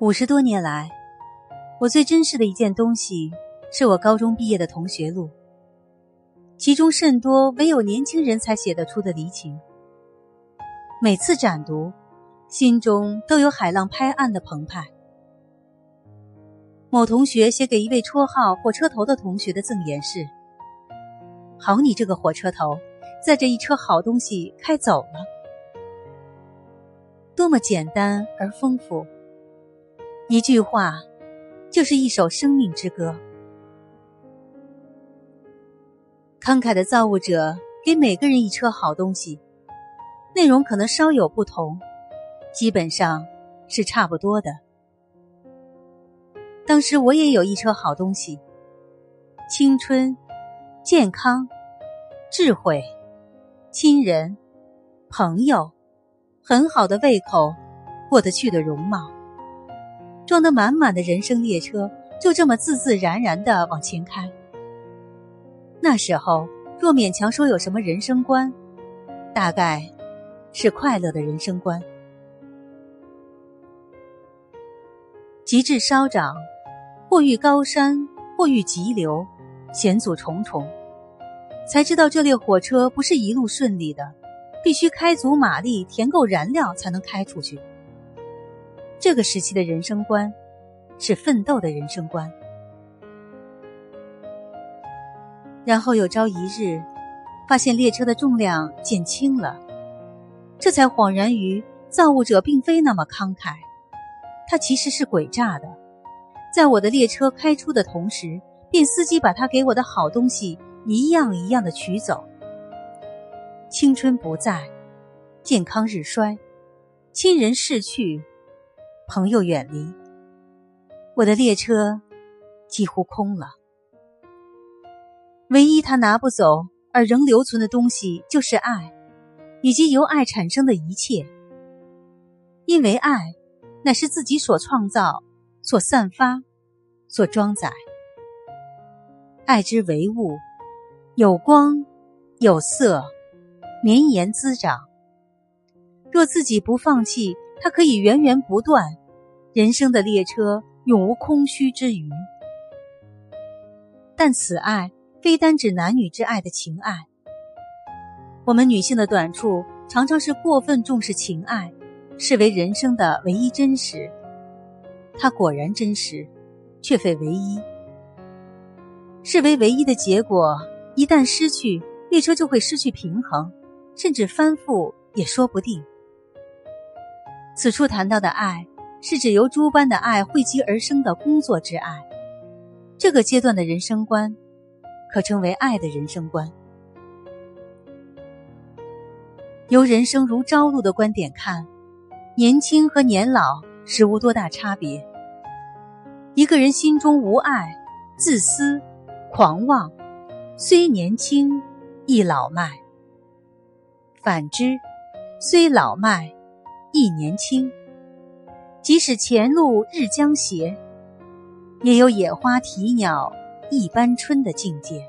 五十多年来，我最珍视的一件东西，是我高中毕业的同学录。其中甚多唯有年轻人才写得出的离情。每次展读，心中都有海浪拍岸的澎湃。某同学写给一位绰号“火车头”的同学的赠言是：“好你这个火车头，载着一车好东西开走了。”多么简单而丰富！一句话，就是一首生命之歌。慷慨的造物者给每个人一车好东西，内容可能稍有不同，基本上是差不多的。当时我也有一车好东西：青春、健康、智慧、亲人、朋友，很好的胃口，过得去的容貌，装得满满的人生列车，就这么自自然然的往前开。那时候，若勉强说有什么人生观，大概是快乐的人生观。极致稍长，或遇高山，或遇急流，险阻重重，才知道这列火车不是一路顺利的，必须开足马力，填够燃料才能开出去。这个时期的人生观，是奋斗的人生观。然后有朝一日，发现列车的重量减轻了，这才恍然于造物者并非那么慷慨，他其实是诡诈的，在我的列车开出的同时，便司机把他给我的好东西一样一样的取走。青春不在，健康日衰，亲人逝去，朋友远离，我的列车几乎空了。唯一他拿不走而仍留存的东西，就是爱，以及由爱产生的一切。因为爱，乃是自己所创造、所散发、所装载。爱之为物，有光，有色，绵延滋长。若自己不放弃，它可以源源不断，人生的列车永无空虚之余。但此爱。非单指男女之爱的情爱，我们女性的短处常常是过分重视情爱，视为人生的唯一真实。它果然真实，却非唯一。视为唯一的结果，一旦失去，列车就会失去平衡，甚至翻覆也说不定。此处谈到的爱，是指由诸般的爱汇集而生的工作之爱。这个阶段的人生观。可称为爱的人生观。由人生如朝露的观点看，年轻和年老实无多大差别。一个人心中无爱、自私、狂妄，虽年轻亦老迈；反之，虽老迈一年轻。即使前路日将斜，也有野花啼鸟。一般春的境界。